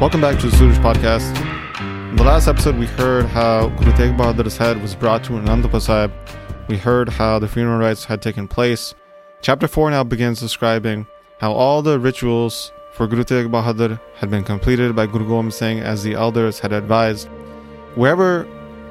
Welcome back to the Suraj Podcast. In the last episode, we heard how Guru Tegh Bahadur's head was brought to Anandpur Sahib. We heard how the funeral rites had taken place. Chapter 4 now begins describing how all the rituals for Guru Tegh Bahadur had been completed by Guru Gobind Singh as the elders had advised. Wherever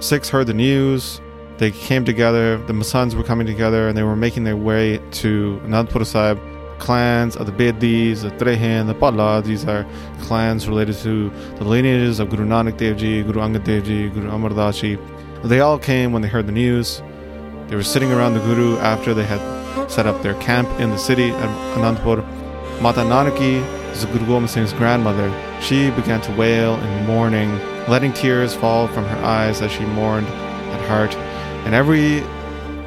Sikhs heard the news, they came together, the Masands were coming together, and they were making their way to Anandpur Sahib. Clans of the Bedis, the Trehan, the Bhalla, these are clans related to the lineages of Guru Nanak Dev Ji, Guru Angad Dev Ji, Guru Amar Das Ji. They all came when they heard the news. They were sitting around the Guru after they had set up their camp in the city at Anandpur. Mata Nanaki is Guru Gobind Singh's grandmother. She began to wail in mourning, letting tears fall from her eyes as she mourned at heart. In every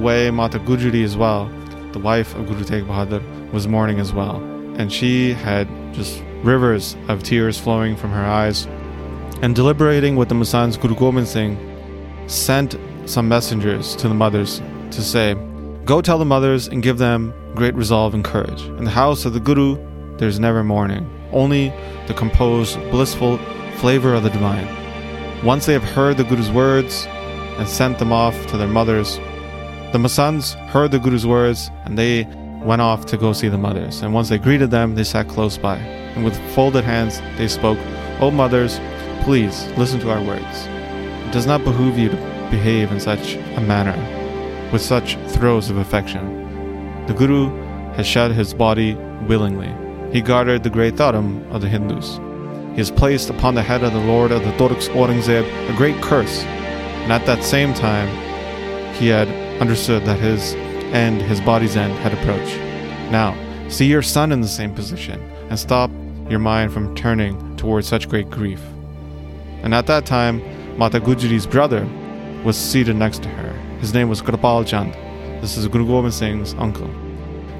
way, Mata Gujari as well, the wife of Guru Tegh Bahadur, was mourning as well. And she had just rivers of tears flowing from her eyes. And deliberating with the Masands, Guru Gobind Singh sent some messengers to the mothers to say, Go tell the mothers and give them great resolve and courage. In the house of the Guru, there's never mourning, only the composed, blissful flavor of the divine. Once they have heard the Guru's words and sent them off to their mothers, the Masands heard the Guru's words and they went off to go see the mothers. And once they greeted them, they sat close by. And with folded hands, they spoke, O mothers, please listen to our words. It does not behoove you to behave in such a manner, with such throes of affection. The Guru has shed his body willingly. He guarded the great Dharam of the Hindus. He has placed upon the head of the Lord of the Turks Aurangzeb a great curse, and at that same time, he had understood that his end, his body's end, had approached. Now, see your son in the same position, and stop your mind from turning towards such great grief. And at that time, Mata Gujari's brother was seated next to her. His name was Kripal Chand. This is Guru Gobind Singh's uncle.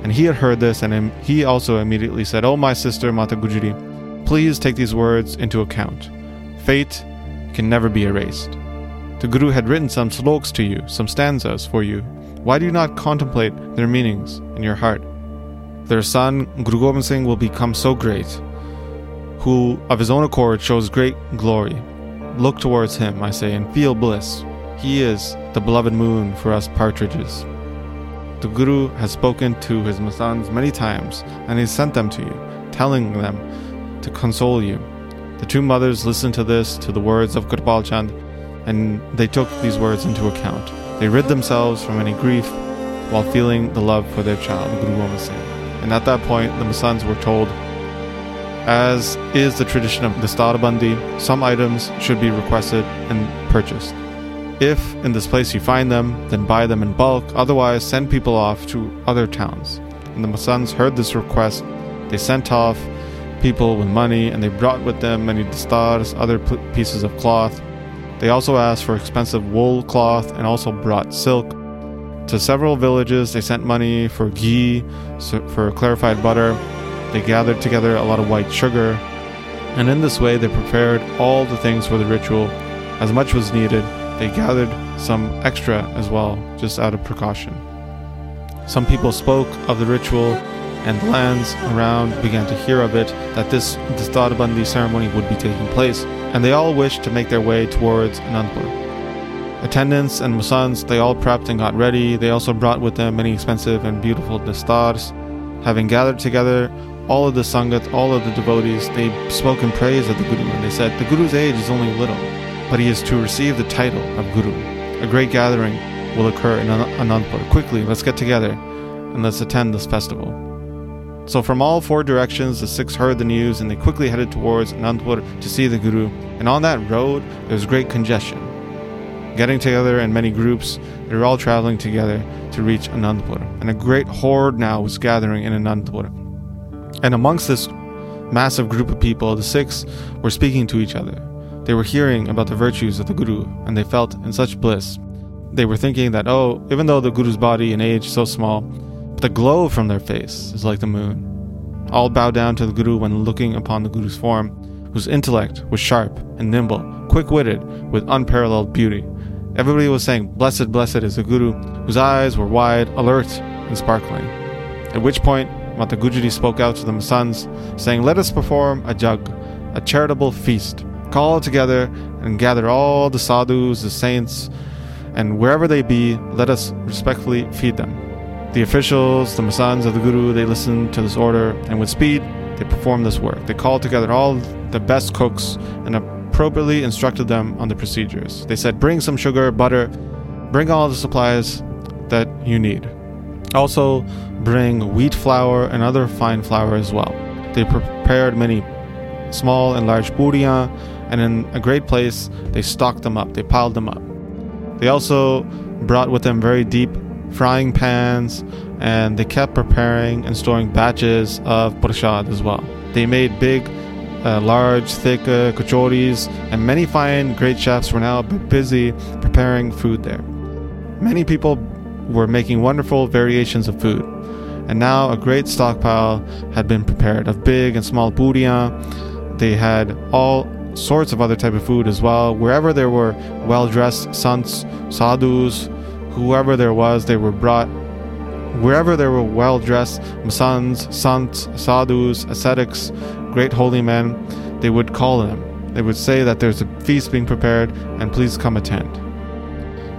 And he had heard this, and he also immediately said, Oh, my sister Mata Gujari, please take these words into account. Fate can never be erased. The Guru had written some sloks to you, some stanzas for you. Why do you not contemplate their meanings in your heart? Their son, Guru Gobind Singh, will become so great, who of his own accord shows great glory. Look towards him, I say, and feel bliss. He is the beloved moon for us partridges. The Guru has spoken to his Masands many times, and he sent them to you, telling them to console you. The two mothers listened to this, to the words of Kripal Chand, and they took these words into account. They rid themselves from any grief while feeling the love for their child, Guru Gobind Singh. And at that point, the Masands were told, as is the tradition of the Dastabandi, some items should be requested and purchased. If in this place you find them, then buy them in bulk, otherwise, send people off to other towns. And the Masands heard this request. They sent off people with money, and they brought with them many dastars, other pieces of cloth, they also asked for expensive wool cloth and also brought silk. To several villages, they sent money for ghee, for clarified butter. They gathered together a lot of white sugar. And in this way, they prepared all the things for the ritual. As much was needed, they gathered some extra as well, just out of precaution. Some people spoke of the ritual, and the lands around began to hear of it that this Dastabandi ceremony would be taking place and they all wished to make their way towards Anandpur. Attendants and Masands, they all prepped and got ready. They also brought with them many expensive and beautiful dastars. Having gathered together all of the Sangat, all of the devotees, they spoke in praise of the Guru, and they said, The Guru's age is only little, but he is to receive the title of Guru. A great gathering will occur in Anandpur. Quickly, let's get together and let's attend this festival. So from all four directions, the Sikhs heard the news and they quickly headed towards Anandpur to see the Guru. And on that road, there was great congestion. Getting together in many groups, they were all traveling together to reach Anandpur. And a great horde now was gathering in Anandpur. And amongst this massive group of people, the Sikhs were speaking to each other. They were hearing about the virtues of the Guru, and they felt in such bliss. They were thinking that, oh, even though the Guru's body and age so small, but the glow from their face is like the moon. All bow down to the Guru when looking upon the Guru's form, whose intellect was sharp and nimble, quick witted, with unparalleled beauty. Everybody was saying, Blessed, blessed is the Guru, whose eyes were wide, alert, and sparkling. At which point, Mata Gujari spoke out to the Masands, saying, Let us perform a jag, a charitable feast. Call together and gather all the sadhus, the saints, and wherever they be, let us respectfully feed them. The officials, the masands of the Guru, they listened to this order, and with speed, they performed this work. They called together all the best cooks and appropriately instructed them on the procedures. They said, Bring some sugar, butter, bring all the supplies that you need. Also, bring wheat flour and other fine flour as well. They prepared many small and large buriyan, and in a great place, they stocked them up, they piled them up. They also brought with them very deep frying pans, and they kept preparing and storing batches of prasad as well. They made big, uh, large, thick uh, kachoris, and many fine, great chefs were now busy preparing food there. Many people were making wonderful variations of food, and now a great stockpile had been prepared of big and small buriyan. They had all sorts of other type of food as well. Wherever there were well-dressed sants, sadhus, whoever there was, they were brought. Wherever there were well-dressed masands, sants, sadhus, ascetics, great holy men, they would call them. They would say that there's a feast being prepared, and please come attend.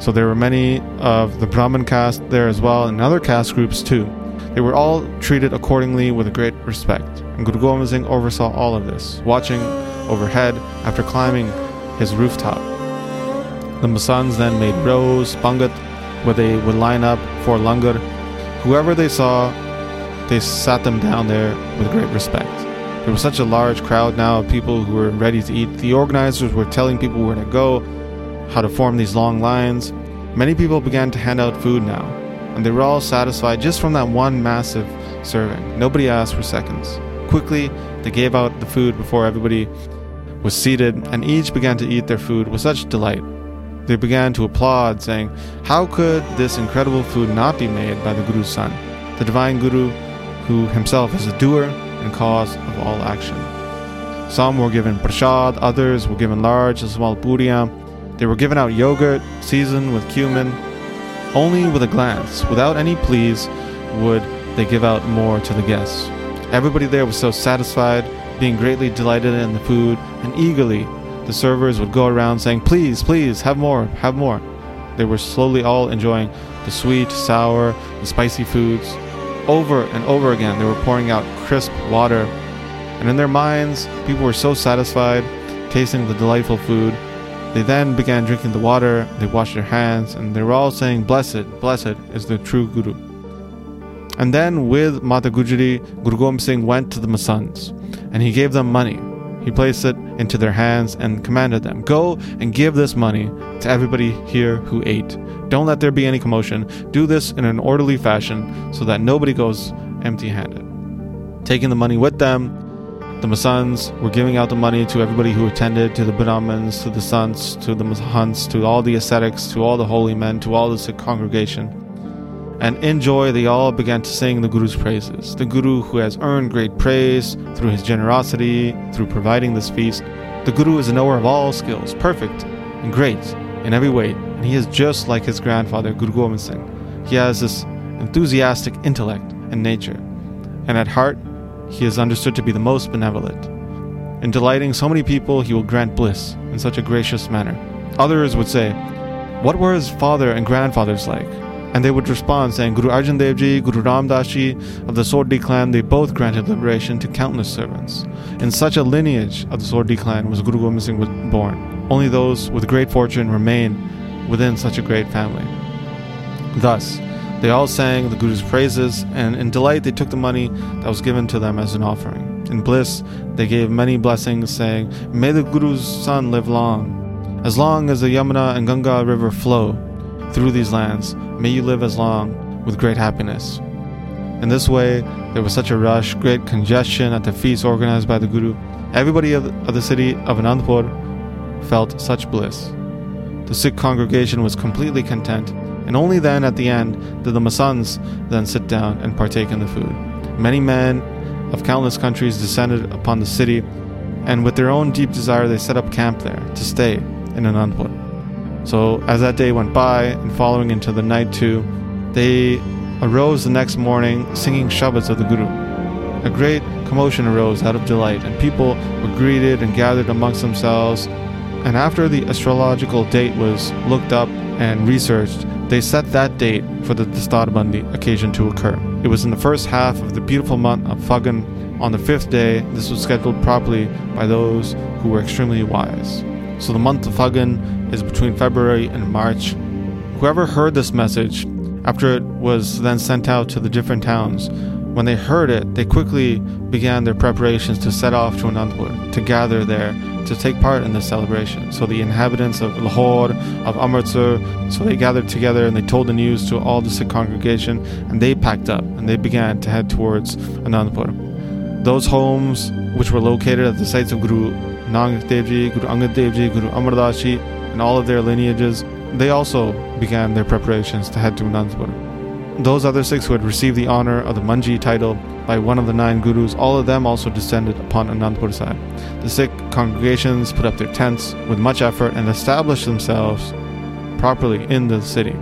So there were many of the Brahmin caste there as well, and other caste groups too. They were all treated accordingly with great respect, and Guru Gobind Singh oversaw all of this, watching overhead after climbing his rooftop. The Masands then made rows, pangat, where they would line up for langar. Whoever they saw, they sat them down there with great respect. There was such a large crowd now of people who were ready to eat. The organizers were telling people where to go, how to form these long lines. Many people began to hand out food now, and they were all satisfied just from that one massive serving. Nobody asked for seconds. Quickly, they gave out the food before everybody was seated, and each began to eat their food with such delight. They began to applaud, saying, How could this incredible food not be made by the Guru's son, the divine Guru, who himself is a doer and cause of all action? Some were given prasad, others were given large and small buriyan. They were given out yogurt seasoned with cumin. Only with a glance, without any pleas, would they give out more to the guests. Everybody there was so satisfied being greatly delighted in the food, and eagerly the servers would go around saying, Please, please, have more, have more. They were slowly all enjoying the sweet, sour, the spicy foods. Over and over again, they were pouring out crisp water, and in their minds, people were so satisfied, tasting the delightful food. They then began drinking the water, they washed their hands, and they were all saying, Blessed, blessed is the true Guru. And then, with Mata Gujari, Guru Gobind Singh went to the Masands and he gave them money. He placed it into their hands and commanded them, Go and give this money to everybody here who ate. Don't let there be any commotion. Do this in an orderly fashion so that nobody goes empty handed. Taking the money with them, the Masands were giving out the money to everybody who attended, to the Brahmins, to the sants, to the Mahants, to all the ascetics, to all the holy men, to all the congregation. And in joy, they all began to sing the Guru's praises. The Guru, who has earned great praise through his generosity, through providing this feast. The Guru is a knower of all skills, perfect and great in every way, and he is just like his grandfather, Guru Gobind Singh. He has this enthusiastic intellect and nature, and at heart, he is understood to be the most benevolent. In delighting so many people, he will grant bliss in such a gracious manner. Others would say, What were his father and grandfathers like? And they would respond saying, Guru Arjan Dev Ji, Guru Ram Das Ji of the Sodhi clan, they both granted liberation to countless servants. In such a lineage of the Sodhi clan was Guru Gobind Singh born. Only those with great fortune remain within such a great family. Thus, they all sang the Guru's praises, and in delight they took the money that was given to them as an offering. In bliss, they gave many blessings, saying, May the Guru's son live long, as long as the Yamuna and Ganga river flow through these lands. May you live as long with great happiness. In this way, there was such a rush, great congestion at the feast organized by the Guru. Everybody of the, city of Anandpur felt such bliss. The Sikh congregation was completely content, and only then at the end did the Masands then sit down and partake in the food. Many men of countless countries descended upon the city, and with their own deep desire, they set up camp there to stay in Anandpur. So as that day went by and following into the night too, they arose the next morning singing Shabads of the Guru. a great commotion arose out of delight, and people were greeted and gathered amongst themselves. And after the astrological date was looked up and researched, they set that date for the Dastarbandi occasion to occur. It was in the first half of the beautiful month of Fagan. On the fifth day, this was scheduled properly by those who were extremely wise. So the month of Fagan is between February and March. Whoever heard this message, after it was then sent out to the different towns, when they heard it, they quickly began their preparations to set off to Anandpur, to gather there, to take part in this celebration. So the inhabitants of Lahore, of Amritsar, so they gathered together and they told the news to all the Sikh congregation, and they packed up and they began to head towards Anandpur. Those homes, which were located at the sites of Guru Nanak Dev Ji, Guru Angad Dev Ji, Guru Amar Das Ji, and all of their lineages, they also began their preparations to head to Anandpur. Those other six who had received the honor of the Manji title by one of the nine gurus, all of them also descended upon Anandpur Sahib. The Sikh congregations put up their tents with much effort and established themselves properly in the city.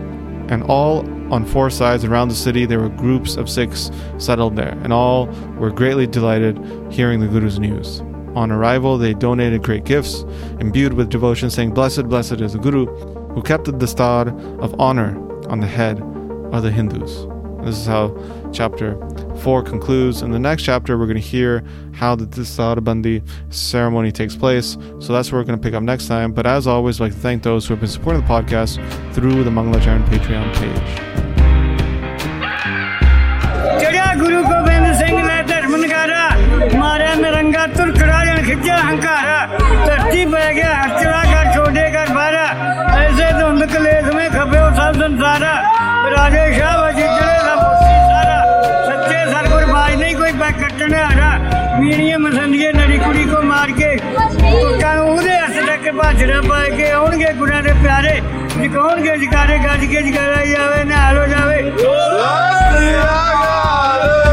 And all on four sides around the city, there were groups of Sikhs settled there, and all were greatly delighted hearing the Guru's news. On arrival, they donated great gifts, imbued with devotion, saying, Blessed, blessed is the Guru who kept the dastar of honor on the head of the Hindus. This is how chapter 4 concludes. In the next chapter, we're going to hear how the Dastarbandi ceremony takes place. So that's where we're going to pick up next time. But as always, I'd like to thank those who have been supporting the podcast through the Mangalacharan Patreon page. Guru Gobind Singh Singh ਨੇ ਧਰਮ ਨਗਾਰਾ ਮਾਰਿਆ ਨਰੰਗਾ ਤੁਰਕ ਰਾਜਨ ਖਿੱਚਿਆ ਹੰਕਾਰਾ ਧਰਤੀ ਪੈ ਗਿਆ ਹਰਚੜਾ ਕਰ ਛੋਡੇ ਕਰ ਬਾਰਾ ਐਸੇ ਧੁੰਦ ਕਲੇਸ਼ ਮੇ ਖਪਿਓ ਸਭ ਸੰਸਾਰਾ ਰਾਜੇ ਸ਼ਾਹ ਵਜਿੱਤੜੇ ਦਾ ਮੋਤੀ ਸਾਰਾ ਸੱਚੇ ਸਰਗੁਰ ਬਾਜ ਨਹੀਂ ਕੋਈ ਪੈ ਕੱਟਣ ਹਾਰਾ ਮੀਣੀਏ ਮਸੰਦੀਏ ਨੜੀ ਕੁੜੀ ਕੋ ਮਾਰ ਕੇ ਤੁਰਕਾਂ ਨੂੰ ਉਹਦੇ ਹੱਥ ਤੱਕ ਭਾਜੜਾ ਪਾ ਕੇ ਆਉਣਗੇ ਗੁਰਾਂ ਦੇ ਪਿਆਰੇ ਜਿਕਾਉਣਗੇ ਜਕਾਰੇ ਗੱਜ ਕੇ ਜਕਾਰਾ ਜਾਵੇ ਨਿਹਾਲ ਹੋ ਜਾਵੇ Lord,